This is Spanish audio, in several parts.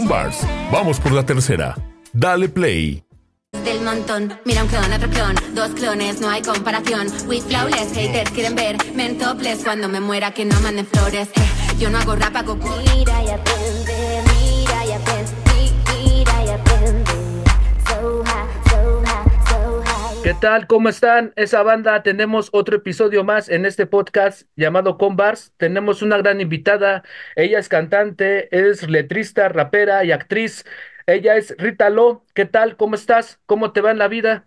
Bars, vamos por la tercera. Dale play. Del montón, mira un clon, otro clon, dos clones, no hay comparación. We flawless, haters quieren ver, men topless cuando me muera que no manden flores. Eh, yo no hago rap, hago mira y aprende, ¿Qué tal? ¿Cómo están? Esa banda, tenemos otro episodio más en este podcast llamado Bars. Tenemos una gran invitada. Ella es cantante, es letrista, rapera y actriz. Ella es Rita Lo. ¿Qué tal? ¿Cómo estás? ¿Cómo te va en la vida?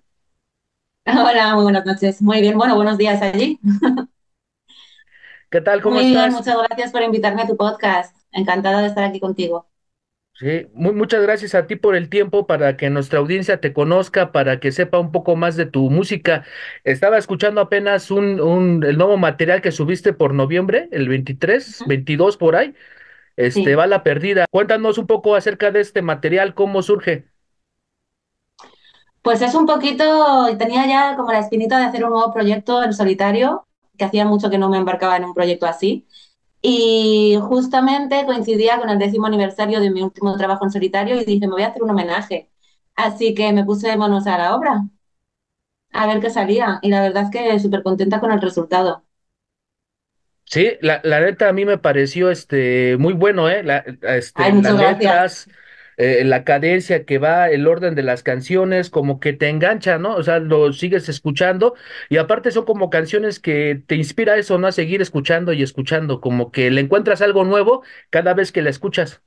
Hola, muy buenas noches. Muy bien, bueno, buenos días allí. ¿Qué tal? ¿Cómo Muy bien, estás? muchas gracias por invitarme a tu podcast. Encantada de estar aquí contigo. Sí, mu- muchas gracias a ti por el tiempo para que nuestra audiencia te conozca, para que sepa un poco más de tu música. Estaba escuchando apenas un, un, el nuevo material que subiste por noviembre, el 23, 22 por ahí. Este, Sí. Bala Perdida. Cuéntanos un poco acerca de este material, cómo surge. Pues es un poquito, tenía ya como la espinita de hacer un nuevo proyecto en solitario, que hacía mucho que no me embarcaba en un proyecto así. Y justamente coincidía con el décimo aniversario de mi último trabajo en solitario y dije, me voy a hacer un homenaje. Así que me puse manos a la obra, a ver qué salía. Y la verdad es que súper contenta con el resultado. Sí, la, la neta a mí me pareció este muy bueno, ¿eh? La, este, Ay, las gracias. letras, eh, la cadencia que va, el orden de las canciones, como que te engancha, ¿no? O sea, lo sigues escuchando y aparte son como canciones que te inspira eso, ¿no? A seguir escuchando y escuchando, como que le encuentras algo nuevo cada vez que la escuchas.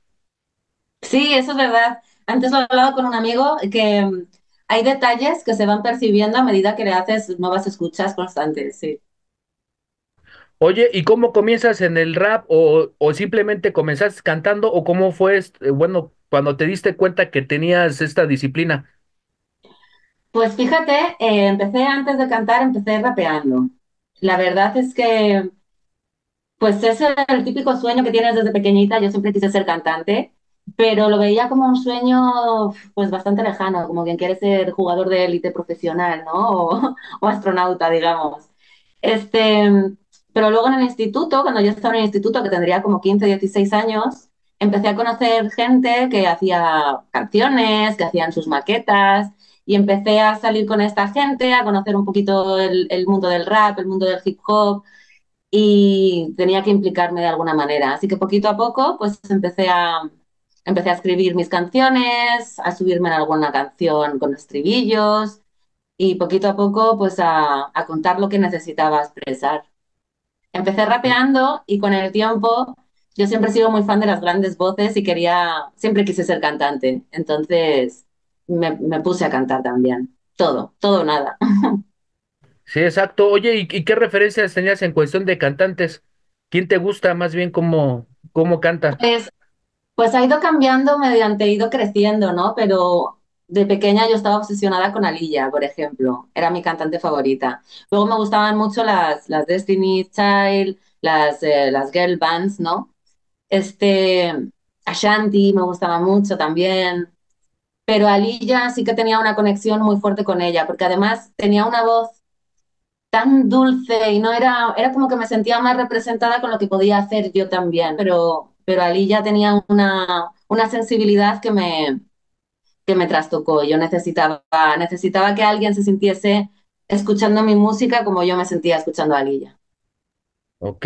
Sí, eso es verdad. Antes lo hablado con un amigo que mm, hay detalles que se van percibiendo a medida que le haces nuevas escuchas constantes, sí. Oye, ¿y cómo comienzas en el rap o, o simplemente comenzaste cantando o cómo fue, este, bueno, cuando te diste cuenta que tenías esta disciplina? Pues fíjate, eh, empecé antes de cantar, empecé rapeando. La verdad es que, pues ese es el típico sueño que tienes desde pequeñita. Yo siempre quise ser cantante, pero lo veía como un sueño, pues bastante lejano, como quien quiere ser jugador de élite profesional, ¿no? O, o astronauta, digamos. Este, pero luego en el instituto, cuando yo estaba en el instituto, que tendría como 15, 16 años, empecé a conocer gente que hacía canciones, que hacían sus maquetas, y empecé a salir con esta gente, a conocer un poquito el, mundo del rap, el mundo del hip hop, y tenía que implicarme de alguna manera. Así que poquito a poco, pues empecé a, escribir mis canciones, a subirme en alguna canción con estribillos, y poquito a poco, pues a contar lo que necesitaba expresar. Empecé rapeando y con el tiempo yo siempre he sido muy fan de las grandes voces y quería, siempre quise ser cantante. Entonces me, me puse a cantar también. Todo, todo nada. Sí, exacto. Oye, ¿y, y qué referencias tenías en cuestión de cantantes? ¿Quién te gusta más bien cómo, cómo canta? Pues, pues ha ido cambiando mediante he ido creciendo, ¿no? Pero de pequeña yo estaba obsesionada con Aliyah, por ejemplo. Era mi cantante favorita. Luego me gustaban mucho las, las Destiny's Child, las, eh, las girl bands, ¿no? Este, Ashanti me gustaba mucho también. Pero Aliyah sí que tenía una conexión muy fuerte con ella, porque además tenía una voz tan dulce y no era, era como que me sentía más representada con lo que podía hacer yo también. Pero, pero Aliyah tenía una, una sensibilidad que me, que me trastocó. Yo necesitaba, necesitaba que alguien se sintiese escuchando mi música como yo me sentía escuchando a Aliyah. Ok.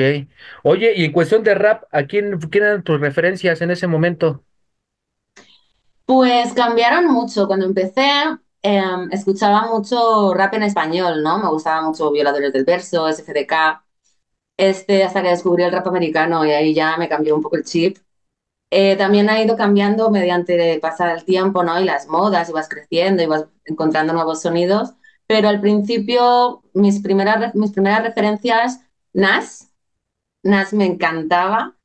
Oye, y en cuestión de rap, ¿a quién, quién eran tus referencias en ese momento? Pues cambiaron mucho. Cuando empecé, eh, escuchaba mucho rap en español, ¿no? Me gustaba mucho Violadores del Verso, SFDK, este, hasta que descubrí el rap americano y ahí ya me cambió un poco el chip. Eh, también ha ido cambiando mediante pasar el tiempo, ¿no? Y las modas, ibas creciendo, ibas encontrando nuevos sonidos, pero al principio mis primeras, mis primeras referencias, Nas, Nas me encantaba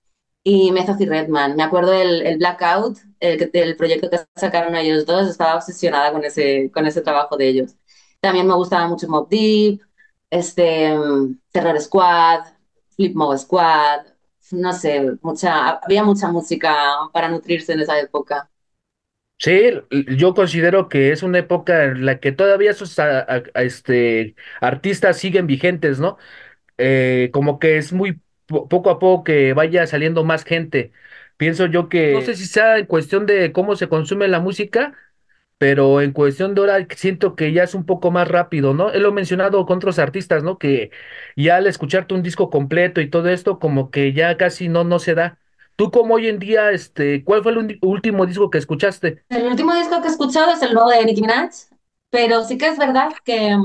y Method y Redman. Me acuerdo el, el Blackout, el, el proyecto que sacaron ellos dos, estaba obsesionada con ese, con ese trabajo de ellos. También me gustaba mucho Mobb Deep, este, Terror Squad, Flip Mode Squad, no sé, mucha, había mucha música para nutrirse en esa época. Sí, yo considero que es una época en la que todavía esos este, artistas siguen vigentes, ¿no? Eh, como que es muy po- poco a poco que vaya saliendo más gente. Pienso yo que, no sé si sea en cuestión de cómo se consume la música, pero en cuestión de hora siento que ya es un poco más rápido, ¿no? Él lo he mencionado con otros artistas, ¿no? Que ya al escucharte un disco completo y todo esto, como que ya casi no, no se da. Tú como hoy en día, este, ¿cuál fue el último disco que escuchaste? El último disco que he escuchado es el nuevo de Nicki Minaj, pero sí que es verdad que,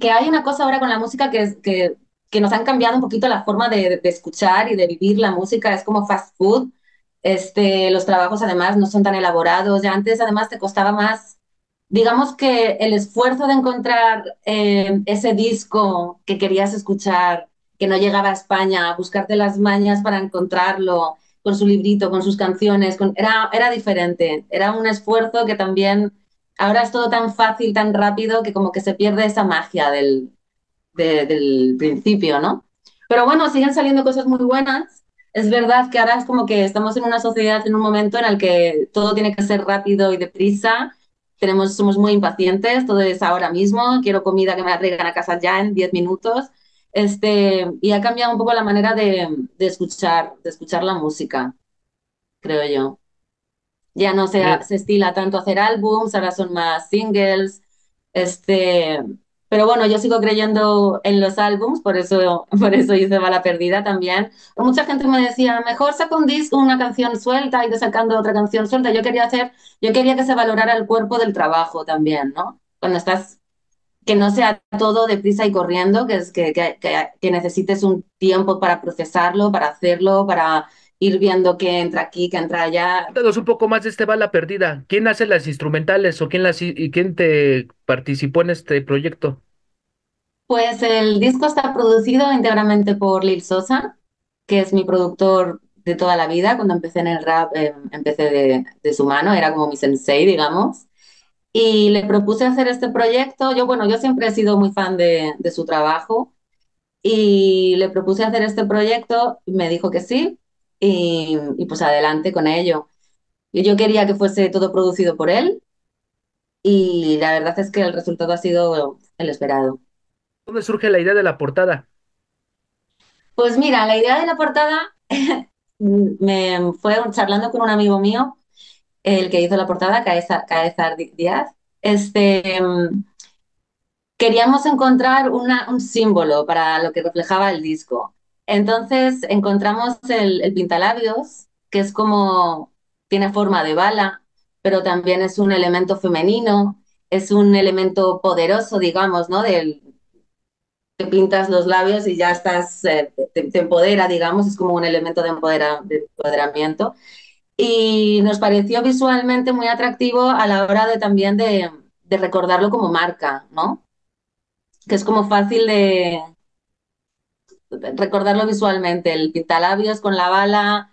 que hay una cosa ahora con la música que, es, que, que nos han cambiado un poquito la forma de, escuchar y de vivir la música. Es como fast food. Este, los trabajos además no son tan elaborados. Ya antes además te costaba más, digamos que el esfuerzo de encontrar eh, ese disco que querías escuchar, que no llegaba a España, buscarte las mañas para encontrarlo, con su librito, con sus canciones, era, era diferente. Era un esfuerzo que también ahora es todo tan fácil, tan rápido, que como que se pierde esa magia del, de- del principio, ¿no? Pero bueno, siguen saliendo cosas muy buenas. Es verdad que ahora es como que estamos en una sociedad, en un momento en el que todo tiene que ser rápido y deprisa. Tenemos, somos muy impacientes, todo es ahora mismo. Quiero comida que me la traigan a casa ya en 10 minutos. Este, y ha cambiado un poco la manera de, de escuchar, de escuchar la música, creo yo. Ya no se, Eh, se estila tanto hacer álbums, ahora son más singles. Este, pero bueno, yo sigo creyendo en los álbums, por eso, por eso hice Bala Perdida también. Mucha gente me decía, mejor saca un disco, una canción suelta, y sacando otra canción suelta. Yo quería hacer, yo quería que se valorara el cuerpo del trabajo también, ¿no? Cuando estás, que no sea todo deprisa y corriendo, que es que, que, que necesites un tiempo para procesarlo, para hacerlo, para ir viendo qué entra aquí, qué entra allá. Cuéntanos un poco más de este Bala Perdida. ¿Quién hace las instrumentales o quién las y quién te participó en este proyecto? Pues el disco está producido íntegramente por Lil Sosa, que es mi productor de toda la vida. Cuando empecé en el rap, eh, empecé de, de su mano, era como mi sensei, digamos. Y le propuse hacer este proyecto. Yo, bueno, yo siempre he sido muy fan de, de su trabajo y le propuse hacer este proyecto, me dijo que sí y, y pues adelante con ello. Yo quería que fuese todo producido por él y la verdad es que el resultado ha sido el esperado. ¿Dónde surge la idea de la portada? Pues mira, la idea de la portada me fue charlando con un amigo mío, el que hizo la portada, Caesar Díaz. Este, mm, queríamos encontrar una, un símbolo para lo que reflejaba el disco. Entonces encontramos el, el pintalabios, que es como, tiene forma de bala, pero también es un elemento femenino, es un elemento poderoso, digamos, ¿no? Del, te pintas los labios y ya estás, eh, te, empodera, digamos, es como un elemento de empoderamiento. Y nos pareció visualmente muy atractivo a la hora de también de, de recordarlo como marca, ¿no? Que es como fácil de recordarlo visualmente, el pintalabios con la bala,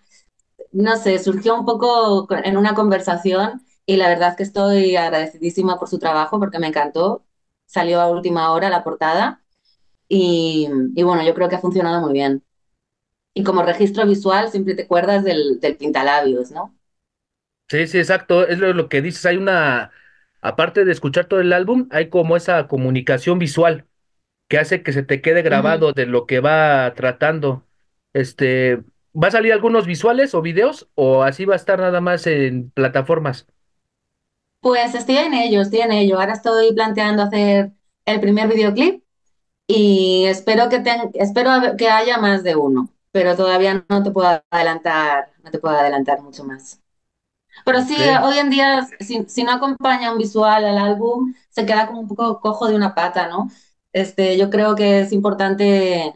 no sé, surgió un poco en una conversación y la verdad que estoy agradecidísima por su trabajo porque me encantó. Salió a última hora la portada y, bueno, yo creo que ha funcionado muy bien. Y como registro visual siempre te acuerdas del, del pintalabios, ¿no? Sí, sí, exacto. Es lo, lo que dices. Hay una, aparte de escuchar todo el álbum, hay como esa comunicación visual que hace que se te quede grabado de lo que va tratando. Este, ¿va a salir algunos visuales o videos o así va a estar nada más en plataformas? Pues estoy en ello, estoy en ello. Ahora estoy planteando hacer el primer videoclip y espero que, ten- espero que haya más de uno, pero todavía no te puedo adelantar, no te puedo adelantar mucho más. Pero sí, hoy en día, si, si no acompaña un visual al álbum, se queda como un poco cojo de una pata, ¿no? Este, yo creo que es importante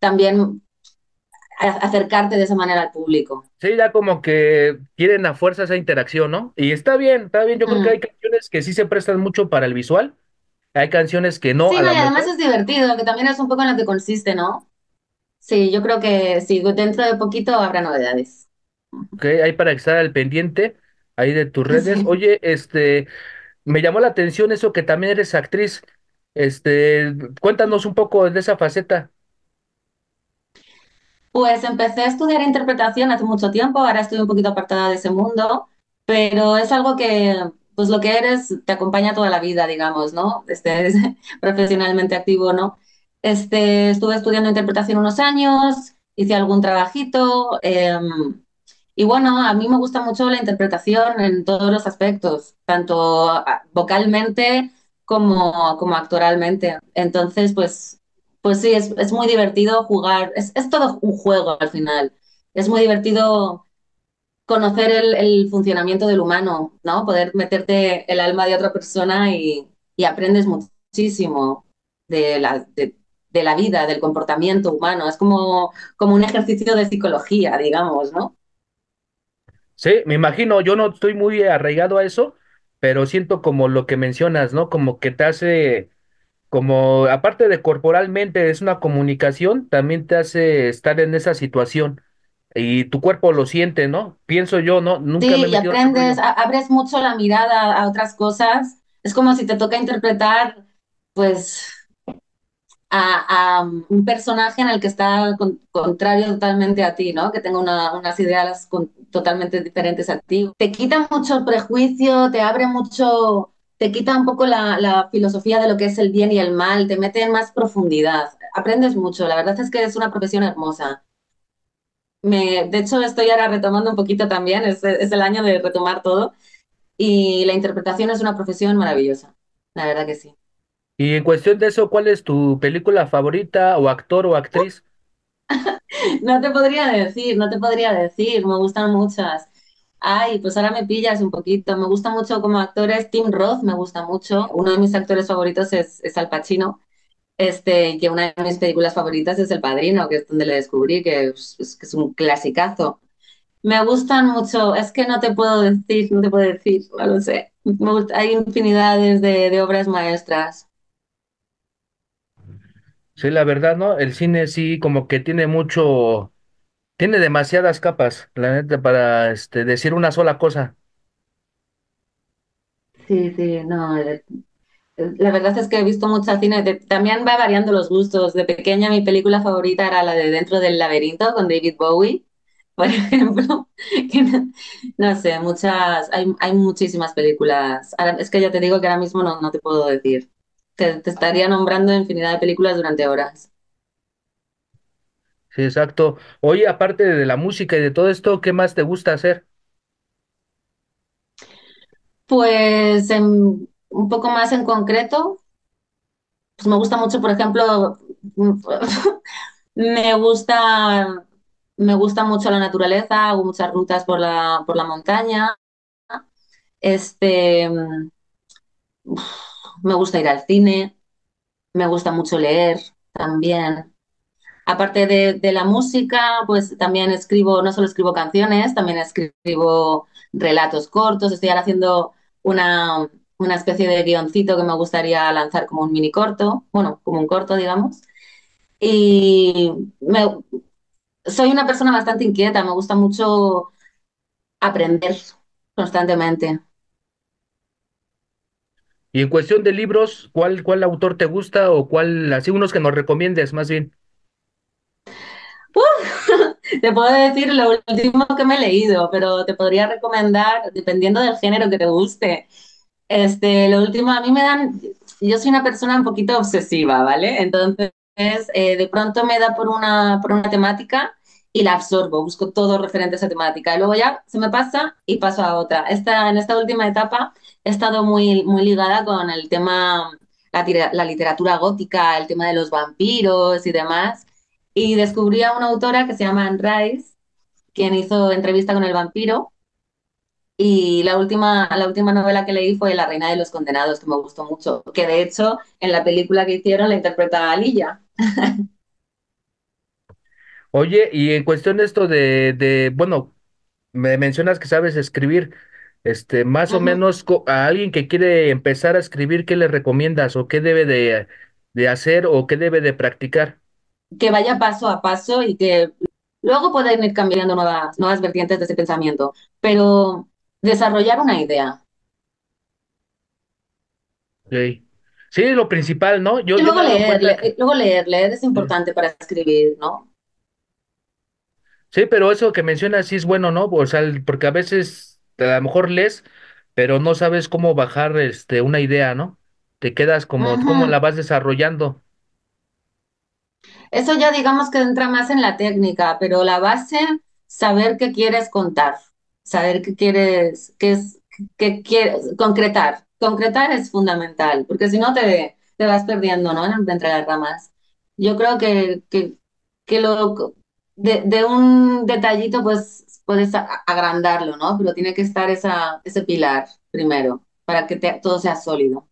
también acercarte de esa manera al público. Sí, ya como que quieren a fuerza esa interacción, ¿no? Y está bien, está bien. Yo creo que hay canciones que sí se prestan mucho para el visual. Hay canciones que no, Sí, a y además mejor. es divertido, que también es un poco en lo que consiste, ¿no? Sí, yo creo que sí, dentro de poquito habrá novedades. Ok, hay para estar al pendiente ahí de tus redes. Sí. Oye, este, me llamó la atención eso que también eres actriz. Este, cuéntanos un poco de esa faceta. Pues empecé a estudiar interpretación hace mucho tiempo, ahora estoy un poquito apartada de ese mundo, pero es algo que, pues lo que eres te acompaña toda la vida, digamos, ¿no? Estés profesionalmente activo, ¿no? Este, estuve estudiando interpretación unos años, hice algún trabajito, eh, Y bueno, a mí me gusta mucho la interpretación en todos los aspectos, tanto ah, vocalmente como, como actoralmente. Entonces, pues, pues sí, es, es muy divertido jugar, es, es todo un juego al final. Es muy divertido conocer el, funcionamiento del humano, ¿no? Poder meterte el alma de otra persona y, y aprendes muchísimo de la, de, de la vida, del comportamiento humano. Es como, como un ejercicio de psicología, digamos, ¿no? Sí, me imagino, yo no estoy muy arraigado a eso, pero siento como lo que mencionas, ¿no? Como que te hace, como aparte de corporalmente es una comunicación, también te hace estar en esa situación y tu cuerpo lo siente, ¿no? Pienso yo, ¿no? Nunca me Sí, he y aprendes, a- abres mucho la mirada a otras cosas. Es como si te toca interpretar, pues, a, a un personaje en el que está con- contrario totalmente a ti, ¿no? Que tenga una- unas ideas totalmente diferentes a ti. Te quita mucho el prejuicio, te abre mucho, te quita un poco la, la filosofía de lo que es el bien y el mal, te mete en más profundidad. Aprendes mucho, la verdad es que es una profesión hermosa. Me, de hecho, estoy ahora retomando un poquito también, es, es el año de retomar todo. Y la interpretación es una profesión maravillosa, la verdad que sí. Y en cuestión de eso, ¿cuál es tu película favorita o actor o actriz? No te podría decir, no te podría decir, me gustan muchas. Ay, pues ahora me pillas un poquito. Me gusta mucho como actores, Tim Roth me gusta mucho. Uno de mis actores favoritos es, es Al Pacino. Este, que una de mis películas favoritas es El Padrino, que es donde le descubrí que es, es- un clasicazo. Me gustan mucho, es que no te puedo decir, no te puedo decir, no lo sé. Gusta- hay infinidades de, de obras maestras. Sí, la verdad, ¿no? El cine sí como que tiene mucho, tiene demasiadas capas, la neta, para este, decir una sola cosa. Sí, sí, no, eh, La verdad es que he visto mucho cine. también va variando los gustos. De pequeña mi película favorita era la de Dentro del laberinto con David Bowie, por ejemplo. No sé, muchas, hay, hay muchísimas películas. Ahora, es que ya te digo que ahora mismo no, no te puedo decir. Te, te estaría nombrando infinidad de películas durante horas. Sí, exacto. Oye, aparte de la música y de todo esto, ¿qué más te gusta hacer? Pues en- un poco más en concreto, pues me gusta mucho, por ejemplo, me gusta, me gusta mucho la naturaleza, hago muchas rutas por la, por la montaña. Este, me gusta ir al cine, me gusta mucho leer también. Aparte de, la música, pues también escribo, no solo escribo canciones, también escribo relatos cortos. Estoy haciendo una, una especie de guioncito que me gustaría lanzar como un mini corto, bueno, como un corto, digamos. Y me, soy una persona bastante inquieta, me gusta mucho aprender constantemente. Y en cuestión de libros, ¿cuál, cuál autor te gusta o cuál, así unos que nos recomiendes más bien? Te puedo decir lo último que me he leído, pero te podría recomendar, dependiendo del género que te guste. Este, lo último, a mí me dan, yo soy una persona un poquito obsesiva, ¿vale? Entonces, eh, de pronto me da por una, por una temática y la absorbo, busco todo referente a esa temática. Y luego ya se me pasa y paso a otra. Esta, en esta última etapa he estado muy, muy ligada con el tema, la, literatura gótica, el tema de los vampiros y demás. Y descubrí a una autora que se llama Anne Rice, quien hizo entrevista con el vampiro. Y la última, la última novela que leí fue La Reina de los Condenados, que me gustó mucho, que de hecho en la película que hicieron la interpreta a. Oye, y en cuestión de esto de, de, bueno, me mencionas que sabes escribir, este, más o Ujú. menos co- a alguien que quiere empezar a escribir, ¿qué le recomiendas o qué debe de, de hacer o qué debe de practicar? Que vaya paso a paso y que luego pueden ir cambiando nuevas, nuevas vertientes de ese pensamiento, pero desarrollar una idea. Ok. Sí, lo principal, ¿no? Yo, Y yo me luego he dado leer, cuenta le- que, luego leer, leer es importante para escribir, ¿no? Sí, pero eso que mencionas sí es bueno, ¿no? O sea, el- porque a veces a lo mejor lees, pero no sabes cómo bajar, este, una idea, ¿no? Te quedas como, cómo la vas desarrollando. Eso ya digamos que entra más en la técnica, pero la base saber qué quieres contar, saber qué quieres, qué es, qué quieres, concretar. Concretar es fundamental, porque si no te, te vas perdiendo, ¿no? Entre las ramas. Yo creo que, que, que lo, de, de, un detallito, pues puedes agrandarlo, ¿no? Pero tiene que estar esa, ese pilar primero, para que todo sea sólido.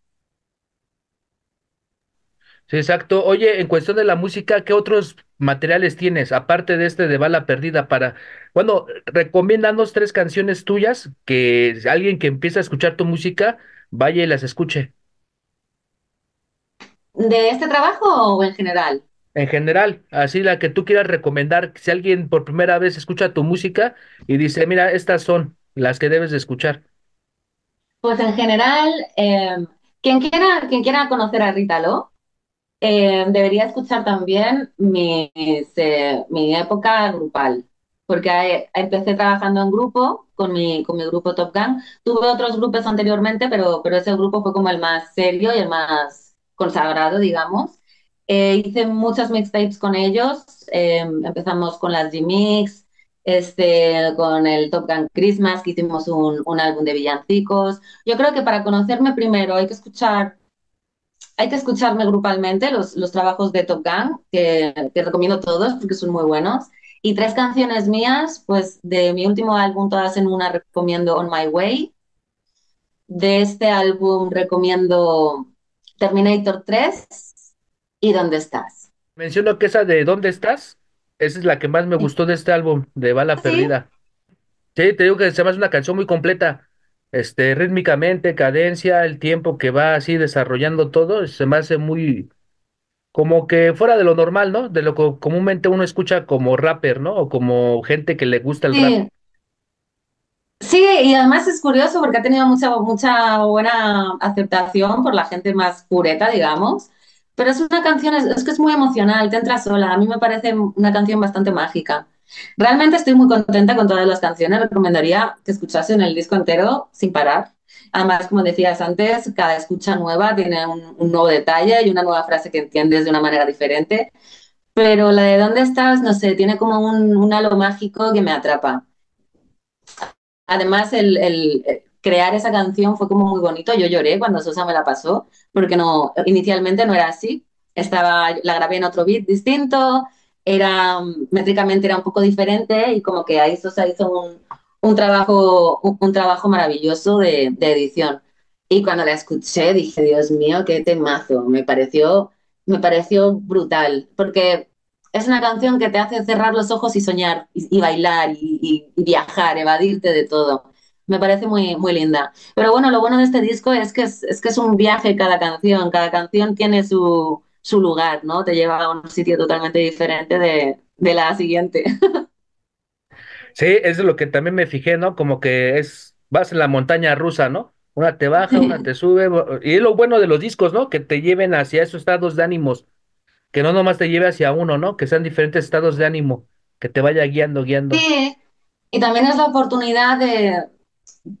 Sí, exacto. Oye, en cuestión de la música, ¿qué otros materiales tienes, aparte de este de Bala Perdida, para, bueno, recomiéndanos tres canciones tuyas que alguien que empieza a escuchar tu música vaya y las escuche. ¿De este trabajo o en general? En general, así la que tú quieras recomendar, si alguien por primera vez escucha tu música y dice, mira, estas son las que debes de escuchar. Pues en general, eh, quien quiera, quien quiera conocer a Rita Lo, eh, debería escuchar también mi, eh, mi época grupal, porque empecé trabajando en grupo con mi, con mi grupo Top Gun. Tuve otros grupos anteriormente, pero, pero ese grupo fue como el más serio y el más consagrado, digamos. Eh, hice muchas mixtapes con ellos. empezamos con las G-Mix, este, con el Top Gun Christmas, que hicimos un, un álbum de villancicos. Yo creo que para conocerme primero hay que escuchar hay que escucharme grupalmente los, los trabajos de Top Gun, que, que, recomiendo todos porque son muy buenos. Y tres canciones mías, pues de mi último álbum, todas en una, recomiendo On My Way. De este álbum recomiendo Terminator 3 y ¿Dónde estás? Menciono que esa de ¿Dónde estás? Esa es la que más me gustó de este álbum, de Bala ¿Sí? Perdida. Sí, te digo que se me hace una canción muy completa este, rítmicamente, cadencia, el tiempo que va así desarrollando todo, se me hace muy, como que fuera de lo normal, ¿no? De lo que comúnmente uno escucha como rapper, ¿no? O como gente que le gusta el rap. Sí, sí, y además es curioso porque ha tenido mucha, mucha buena aceptación por la gente más pureta, digamos. Pero es una canción, es, que es muy emocional, te entra sola. A mí me parece una canción bastante mágica. Realmente estoy muy contenta con todas las canciones. Recomendaría que escuchasen el disco entero sin parar. Además, como decías antes, cada escucha nueva tiene un, nuevo detalle y una nueva frase que entiendes de una manera diferente. Pero la de ¿Dónde estás? No sé, tiene como un, un halo mágico que me atrapa. Además, el, crear esa canción fue como muy bonito. Yo lloré cuando Sosa me la pasó, porque no, inicialmente no era así. Estaba, la grabé en otro beat distinto, era, métricamente era un poco diferente y como que ahí Sosa hizo un, un trabajo, un, trabajo maravilloso de, edición. Y cuando la escuché dije, Dios mío, qué temazo. Me pareció, me pareció brutal, porque es una canción que te hace cerrar los ojos y soñar y, bailar y, viajar, evadirte de todo. Me parece muy, muy linda. Pero bueno, lo bueno de este disco es que es, es que es un viaje cada canción. Cada canción tiene su, su lugar, ¿no? Te lleva a un sitio totalmente diferente de, de la siguiente. Sí, es lo que también me fijé, ¿no? Como que es, vas en la montaña rusa, ¿no? Una te baja, una te sube, y es lo bueno de los discos, ¿no? Que te lleven hacia esos estados de ánimos, que no nomás te lleve hacia uno, ¿no? Que sean diferentes estados de ánimo, que te vaya guiando, guiando. Sí, y también es la oportunidad de,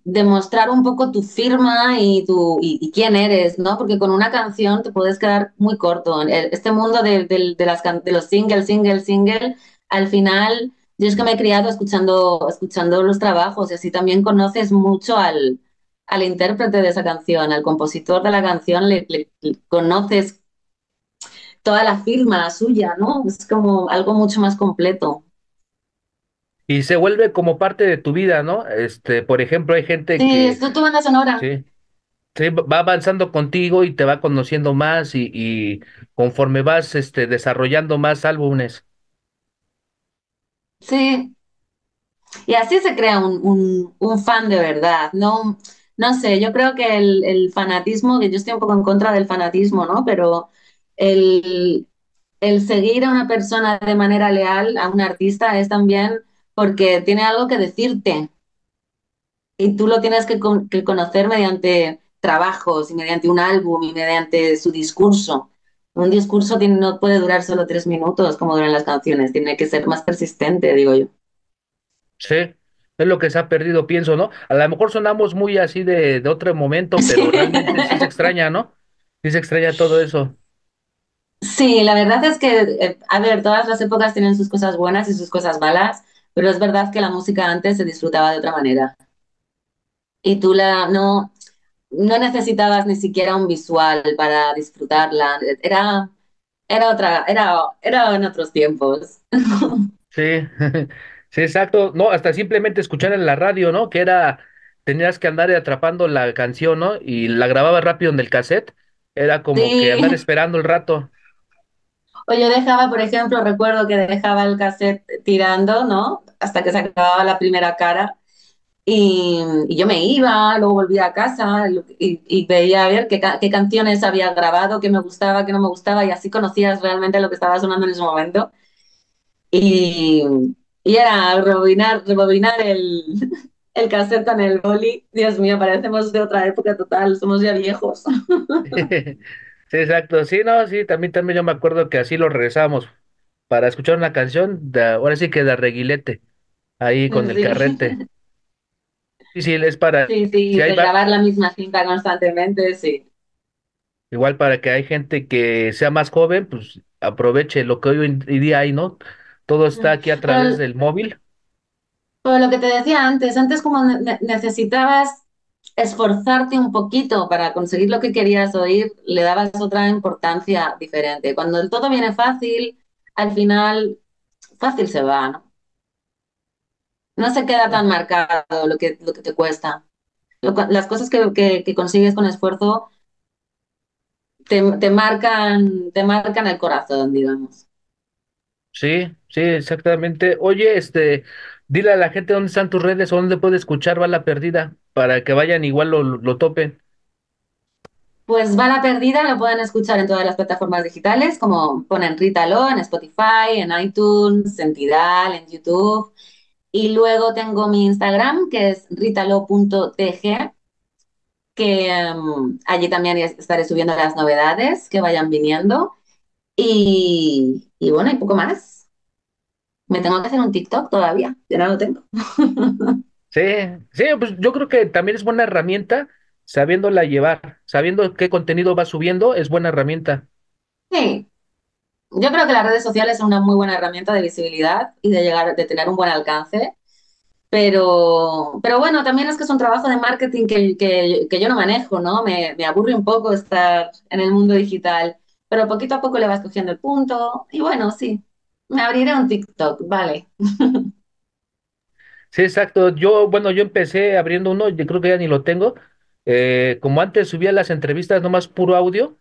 demostrar un poco tu firma y, tu, y, quién eres, ¿no? Porque con una canción te puedes quedar muy corto. Este mundo de, de, las, de los single, single, single, al final, yo es que me he criado escuchando, escuchando los trabajos y así también conoces mucho al, al intérprete de esa canción, al compositor de la canción, le, le, conoces toda la firma suya, ¿no? Es como algo mucho más completo y se vuelve como parte de tu vida, ¿no? Este, por ejemplo, hay gente sí, que... es tu banda sonora. Sí, sí, va avanzando contigo y te va conociendo más y, y conforme vas este, desarrollando más álbumes. Sí, y así se crea un, un, un, fan de verdad, ¿no? No sé, yo creo que el, el, fanatismo, que yo estoy un poco en contra del fanatismo, ¿no? Pero el, el seguir a una persona de manera leal, a un artista, es también porque tiene algo que decirte y tú lo tienes que, con que, conocer mediante trabajos y mediante un álbum y mediante su discurso. Un discurso tiene, no puede durar solo tres minutos como duran las canciones, tiene que ser más persistente, digo yo. Sí, es lo que se ha perdido, pienso, ¿no? A lo mejor sonamos muy así de, de otro momento, pero sí. realmente sí se extraña, ¿no? Sí se extraña todo eso. Sí, la verdad es que, eh, a ver, todas las épocas tienen sus cosas buenas y sus cosas malas pero es verdad que la música antes se disfrutaba de otra manera. Y tú la, no, no necesitabas ni siquiera un visual para disfrutarla, era, era otra, era, era en otros tiempos. Sí, sí, exacto. No, hasta simplemente escuchar en la radio, ¿no? Que era, tenías que andar atrapando la canción, ¿no? Y la grababas rápido en el cassette. Era como que andar esperando el rato. O yo dejaba, por ejemplo, recuerdo que dejaba el cassette tirando, ¿no? Hasta que se acababa la primera cara. Y, y yo me iba, luego volvía a casa y, y veía a ver qué, qué canciones había grabado, qué me gustaba, qué no me gustaba, y así conocías realmente lo que estaba sonando en ese momento. Y, y era rebobinar, rebobinar el, el cassette con el boli. Dios mío, parecemos de otra época total, somos ya viejos. Sí, exacto. Sí, no, sí, también, también yo me acuerdo que así lo regresamos para escuchar una canción, de, ahora sí que de reguilete, ahí con el carrete. Sí, Sí, sí, es para, sí, si sí, hay, de va- grabar la misma cinta constantemente, sí. igual para que hay gente que sea más joven, pues aproveche lo que hoy en día hay, ¿no? Todo está aquí a través Pero del móvil. Pero lo que te decía antes, antes como ne- ne- necesitabas esforzarte un poquito para conseguir lo que querías oír, le dabas otra importancia diferente. Cuando el todo viene fácil, al final fácil se va, ¿no? No se queda tan marcado lo que, lo que te cuesta. Las cosas que, que- que consigues con esfuerzo te, te marcan, te marcan el corazón, digamos. Sí, sí, exactamente. Oye, este, dile a la gente dónde están tus redes o dónde puede escuchar Bala Perdida para que vayan igual lo, lo topen. Pues Bala Perdida lo pueden escuchar en todas las plataformas digitales, como ponen Rítalo en Spotify, en iTunes, en Tidal, en YouTube. Y luego tengo mi Instagram, que es ritalo.tg, que em, allí también es- estaré subiendo las novedades que vayan viniendo. Y, y bueno, y poco más. Me tengo que hacer un TikTok todavía, yo no lo tengo. Sí, sí, pues yo creo que también es buena herramienta sabiéndola llevar, sabiendo qué contenido va subiendo, es buena herramienta. Sí, yo creo que las redes sociales son una muy buena herramienta de visibilidad y de llegar, de tener un buen alcance. Pero, pero bueno, también es que es un trabajo de marketing que, que, que yo no manejo, ¿no? Me, me aburre un poco estar en el mundo digital, pero poquito a poco le vas cogiendo el punto y bueno, sí, me abriré un TikTok, vale. Sí, exacto. Yo, bueno, yo empecé abriendo uno, yo creo que ya ni lo tengo. Eh, como antes subía las entrevistas nomás puro audio,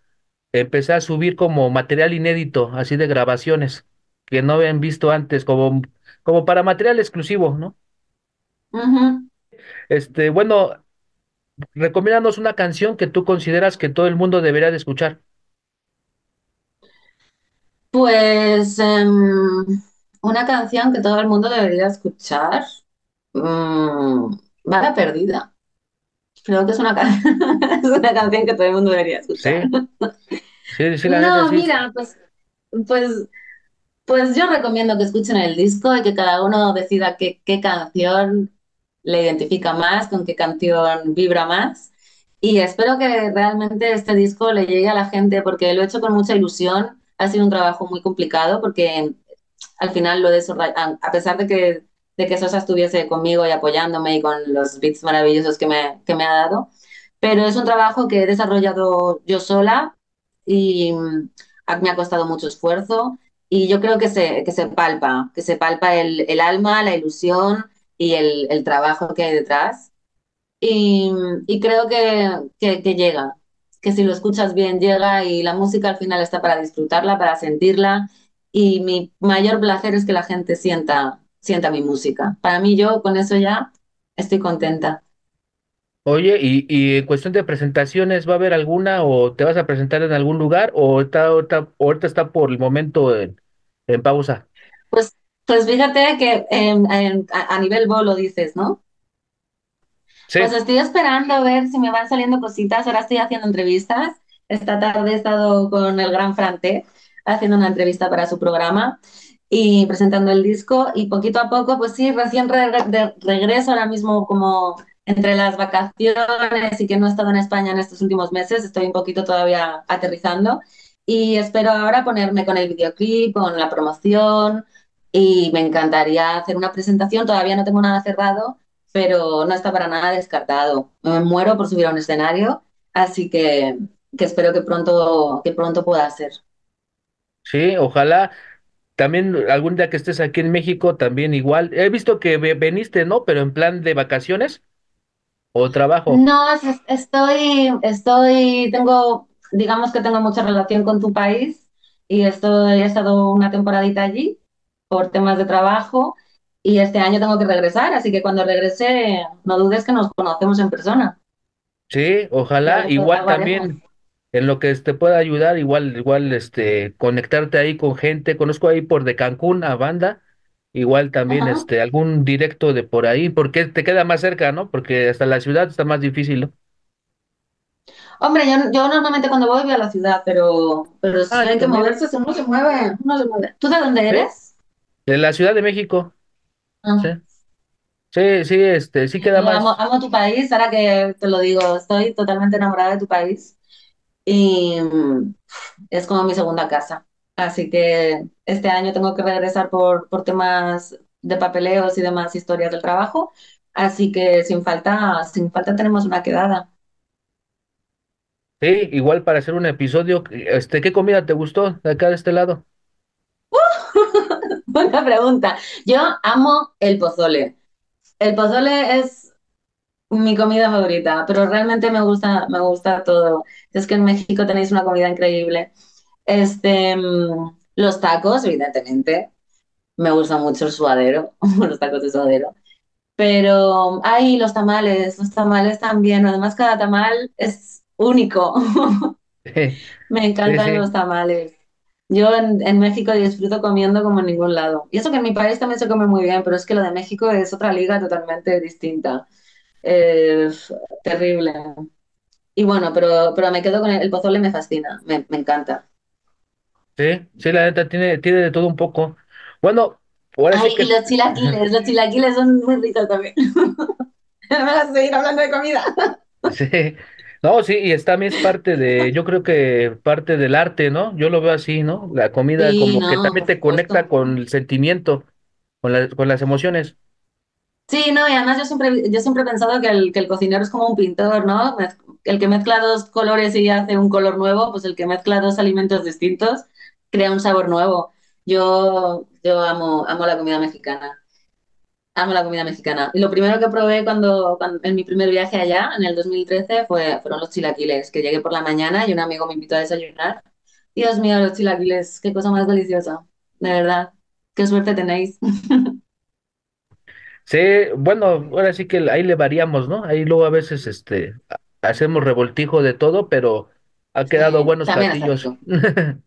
empecé a subir como material inédito, así de grabaciones, que no habían visto antes, como, como para material exclusivo, ¿no? Este, bueno, recomiéndanos una canción que tú consideras que todo el mundo debería de escuchar. Pues em, una canción que todo el mundo debería escuchar, mm, Bala Perdida. Creo que es una, es una canción que todo el mundo debería escuchar. Sí, sí, sí, la No, sí. mira, pues, pues Pues yo recomiendo que escuchen el disco y que cada uno decida qué, qué canción le identifica más, con qué canción vibra más. Y espero que realmente este disco le llegue a la gente porque lo he hecho con mucha ilusión. Ha sido un trabajo muy complicado porque al final lo he desarrollado, a pesar de que, de que Sosa estuviese conmigo y apoyándome y con los beats maravillosos que me, que me ha dado, pero es un trabajo que he desarrollado yo sola y mm, me ha costado mucho esfuerzo y yo creo que se, que se palpa, que se palpa el, el alma, la ilusión y el, el trabajo que hay detrás. Y, y creo que, que llega, que si lo escuchas bien llega y la música al final está para disfrutarla, para sentirla. Y mi mayor placer es que la gente sienta, sienta mi música. Para mí yo con eso ya estoy contenta. Oye, y, y en cuestión de presentaciones, ¿va a haber alguna o te vas a presentar en algún lugar o está, ahorita, ahorita está por el momento en, en pausa? Pues, pues fíjate que en- en- a, a nivel bolo dices, ¿no? Sí, Pues estoy esperando a ver si me van saliendo cositas. Ahora estoy haciendo entrevistas. Esta tarde he estado con el gran Frante haciendo una entrevista para su programa y presentando el disco. Y poquito a poco, pues sí, recién re- de regreso ahora mismo como entre las vacaciones y que no he estado en España en estos últimos meses. Estoy un poquito todavía aterrizando y espero ahora ponerme con el videoclip, con la promoción y me encantaría hacer una presentación. Todavía no tengo nada cerrado, pero no está para nada descartado. Me muero por subir a un escenario, así que, que espero que pronto, que pronto pueda ser. Sí, ojalá. También algún día que estés aquí en México, también igual. He visto que ve- veniste, ¿no? Pero en plan de vacaciones o trabajo. No, es- estoy, estoy, tengo, digamos que tengo mucha relación con tu país y estoy, he estado una temporadita allí por temas de trabajo y este año tengo que regresar, así que cuando regrese, no dudes que nos conocemos en persona Sí, ojalá. Igual también en lo que te pueda ayudar, igual, igual, este, conectarte ahí con gente. Conozco ahí por de Cancún a banda. Igual también, Ajá. este, algún directo de por ahí, porque te queda más cerca, ¿no? Porque hasta la ciudad está más difícil, ¿no? Hombre, yo, yo normalmente cuando voy voy a la ciudad, pero, pero si Ah, hay que moverse, uno se mueve, uno se mueve. ¿Tú de dónde ¿Sí? eres? De la Ciudad de México. Sí, Ah. sí, sí, este, sí queda Yo amo, más. amo tu país, ahora que te lo digo, estoy totalmente enamorada de tu país. Y mm, es como mi segunda casa. Así que este año tengo que regresar por, por temas de papeleos y demás historias del trabajo. Así que sin falta, sin falta tenemos una quedada. Sí, igual para hacer un episodio, este, ¿qué comida te gustó de acá de este lado? Buena pregunta. Yo amo el pozole. El pozole es mi comida favorita, pero realmente me gusta, me gusta todo. Es que en México tenéis una comida increíble. Este, mm, los tacos, evidentemente. Me gusta mucho el suadero, los tacos de suadero. Pero, ay, los tamales, los tamales también. Además, cada tamal es único. Me Sí, encantan sí, los tamales. Yo en, en México disfruto comiendo como en ningún lado. Y eso que en mi país también se come muy bien, pero es que lo de México es otra liga totalmente distinta. Es terrible. Y bueno, pero, pero me quedo con el, el pozole, me fascina, me, me encanta. sí, sí, la neta tiene, tiene de todo un poco. Bueno, ahora sí Ay, y los chilaquiles, los chilaquiles son muy ricos también. Me vas a seguir hablando de comida. Sí, no, sí, y también es parte de, yo creo que parte del arte, ¿no? Yo lo veo así, ¿no? La comida Sí, como que también te conecta con el sentimiento, con la- con las emociones. Sí, no, y además yo siempre, yo siempre he pensado que el, que el cocinero es como un pintor, ¿no? El que mezcla dos colores y hace un color nuevo, pues el que mezcla dos alimentos distintos crea un sabor nuevo. Yo, yo amo, amo la comida mexicana, amo la comida mexicana. Y lo primero que probé cuando, cuando- en mi primer viaje allá, en el 2013, fue, fueron los chilaquiles, que llegué por la mañana y un amigo me invitó a desayunar. Dios mío, los chilaquiles, qué cosa más deliciosa, de verdad. Qué suerte tenéis. Sí, bueno, ahora sí que ahí le variamos, ¿no? Ahí luego a veces, este, ha- hacemos revoltijo de todo, pero ha quedado Sí, buenos platillos.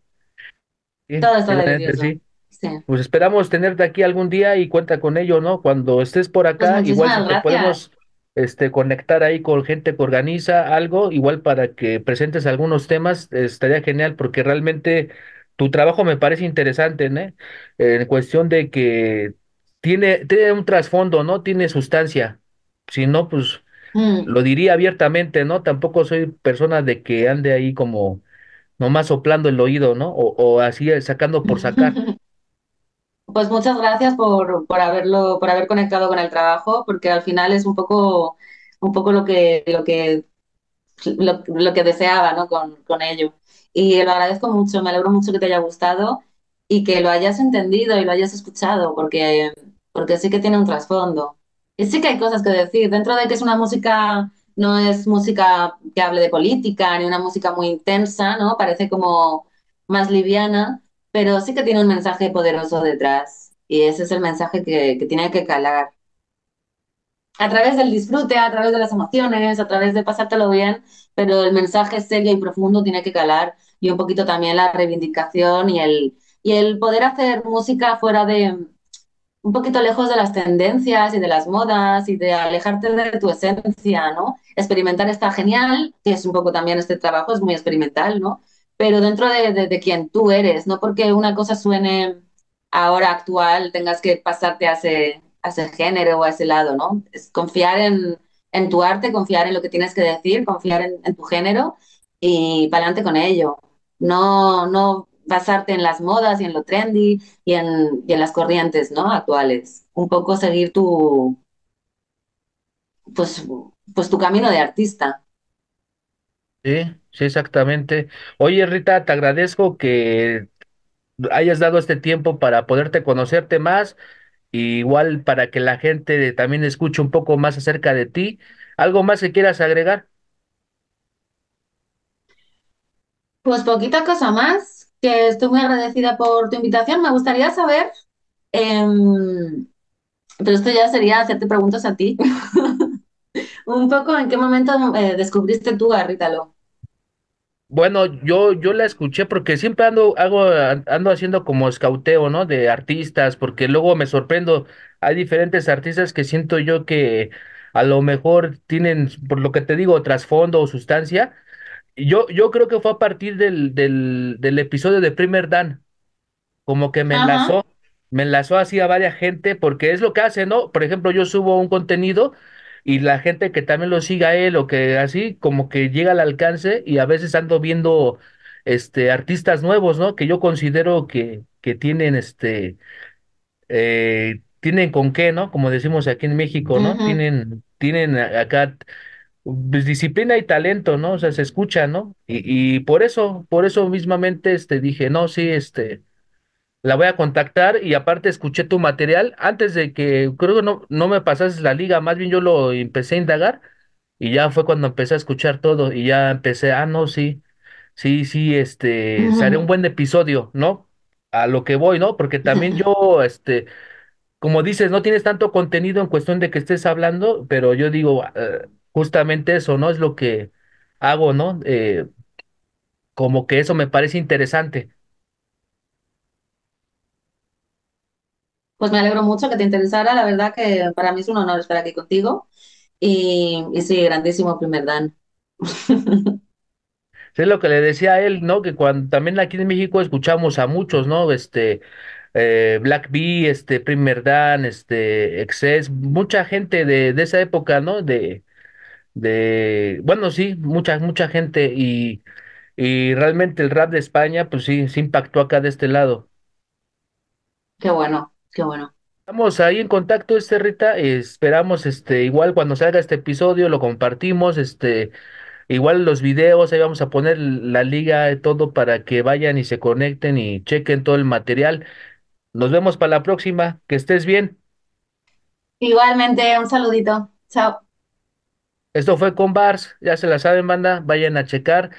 Sí, Todo está delicioso. sí. Sí. Pues esperamos tenerte aquí algún día y cuenta con ello, ¿no? Cuando estés por Pues acá, igual si muchísimas te podemos este, conectar ahí con gente que organiza algo, igual para que presentes algunos temas, eh, estaría genial porque realmente tu trabajo me parece interesante, ¿no? En cuestión de que tiene, tiene un trasfondo, ¿no? Tiene sustancia. Si no, pues Mm. lo diría abiertamente, ¿no? Tampoco soy persona de que ande ahí como nomás soplando el oído, ¿no? O, o así eh, sacando por sacar. Pues muchas gracias por, por haberlo, por haber conectado con el trabajo, porque al final es un poco, un poco lo que, lo que, lo, lo que deseaba, ¿no? con, con ello. Y lo agradezco mucho, me alegro mucho que te haya gustado y que lo hayas entendido y lo hayas escuchado, porque, porque sí que tiene un trasfondo. Y sí que hay cosas que decir, dentro de que es una música, no es música que hable de política, ni una música muy intensa, ¿no? Parece como más liviana pero sí que tiene un mensaje poderoso detrás y ese es el mensaje que, que tiene que calar. A través del disfrute, a través de las emociones, a través de pasártelo bien, pero el mensaje serio y profundo tiene que calar y un poquito también la reivindicación y el, y el poder hacer música fuera de, un poquito lejos de las tendencias y de las modas y de alejarte de tu esencia, ¿no? Experimentar está genial, que es un poco también este trabajo, es muy experimental, ¿no? Pero dentro de, de, de quien tú eres, no porque una cosa suene ahora actual, tengas que pasarte a ese, género o a ese lado, ¿no? Es confiar en, en tu arte, confiar en lo que tienes que decir, confiar en, en tu género y para adelante con ello. No, no basarte en las modas y en lo trendy y en, y en las corrientes, ¿no? Actuales. Un poco seguir tu, pues, pues tu camino de artista. Sí, sí, exactamente. Oye, Rita, te agradezco que hayas dado este tiempo para poderte conocerte más, y igual para que la gente también escuche un poco más acerca de ti. ¿Algo más que quieras agregar? Pues poquita cosa más, que estoy muy agradecida por tu invitación. Me gustaría saber, em, pero esto ya sería hacerte preguntas a ti. Un poco en qué momento eh, descubriste tú a. Bueno, yo, yo la escuché porque siempre ando, hago, ando haciendo como escauteo, ¿no? De artistas, porque luego me sorprendo. Hay diferentes artistas que siento yo que a lo mejor tienen, por lo que te digo, trasfondo o sustancia. Yo, yo creo que fue a partir del, del, del episodio de Primer Dan. como que me Ajá. enlazó, me enlazó así a varias gente, porque es lo que hace, ¿no? Por ejemplo, yo subo un contenido y la gente que también lo siga él o que así, como que llega al alcance y a veces ando viendo este artistas nuevos, ¿no? Que yo considero que, que tienen este, eh, tienen con qué, ¿no? Como decimos aquí en México, ¿no? Tienen, tienen acá pues, disciplina y talento, ¿no? O sea, se escucha, ¿no? Y, y por eso, por eso mismamente, este, dije, no, sí, este la voy a contactar y aparte escuché tu material antes de que, creo que no, no me pasases la liga, más bien yo lo empecé a indagar y ya fue cuando empecé a escuchar todo y ya empecé, ah, no, sí, sí, sí, este, seré un buen episodio, ¿no? A lo que voy, ¿no? Porque también yo, este, como dices, no tienes tanto contenido en cuestión de que estés hablando, pero yo digo, eh, justamente eso, ¿no? Es lo que hago, ¿no? Eh, como que eso me parece interesante. Pues me alegro mucho que te interesara. La verdad que para mí es un honor estar aquí contigo. Y, y sí, grandísimo primer Dan. Sí, es lo que le decía a él, ¿no? Que cuando también aquí en México escuchamos a muchos, ¿no? Este, eh, Black B, este, Primer Dan, este, Excess, mucha gente de, de esa época, ¿no? De, de, bueno, sí, mucha, mucha gente y, y realmente el rap de España, pues sí, sí impactó acá de este lado. Qué bueno, qué bueno. Estamos ahí en contacto, este Rita, esperamos, este, igual cuando salga este episodio lo compartimos, este, Igual los videos, ahí vamos a poner la liga de todo para que vayan y se conecten y chequen todo el material. Nos vemos para la próxima. Que estés bien. Igualmente, un saludito. Chao. Esto fue con Bars. Ya se la saben, banda. Vayan a checar.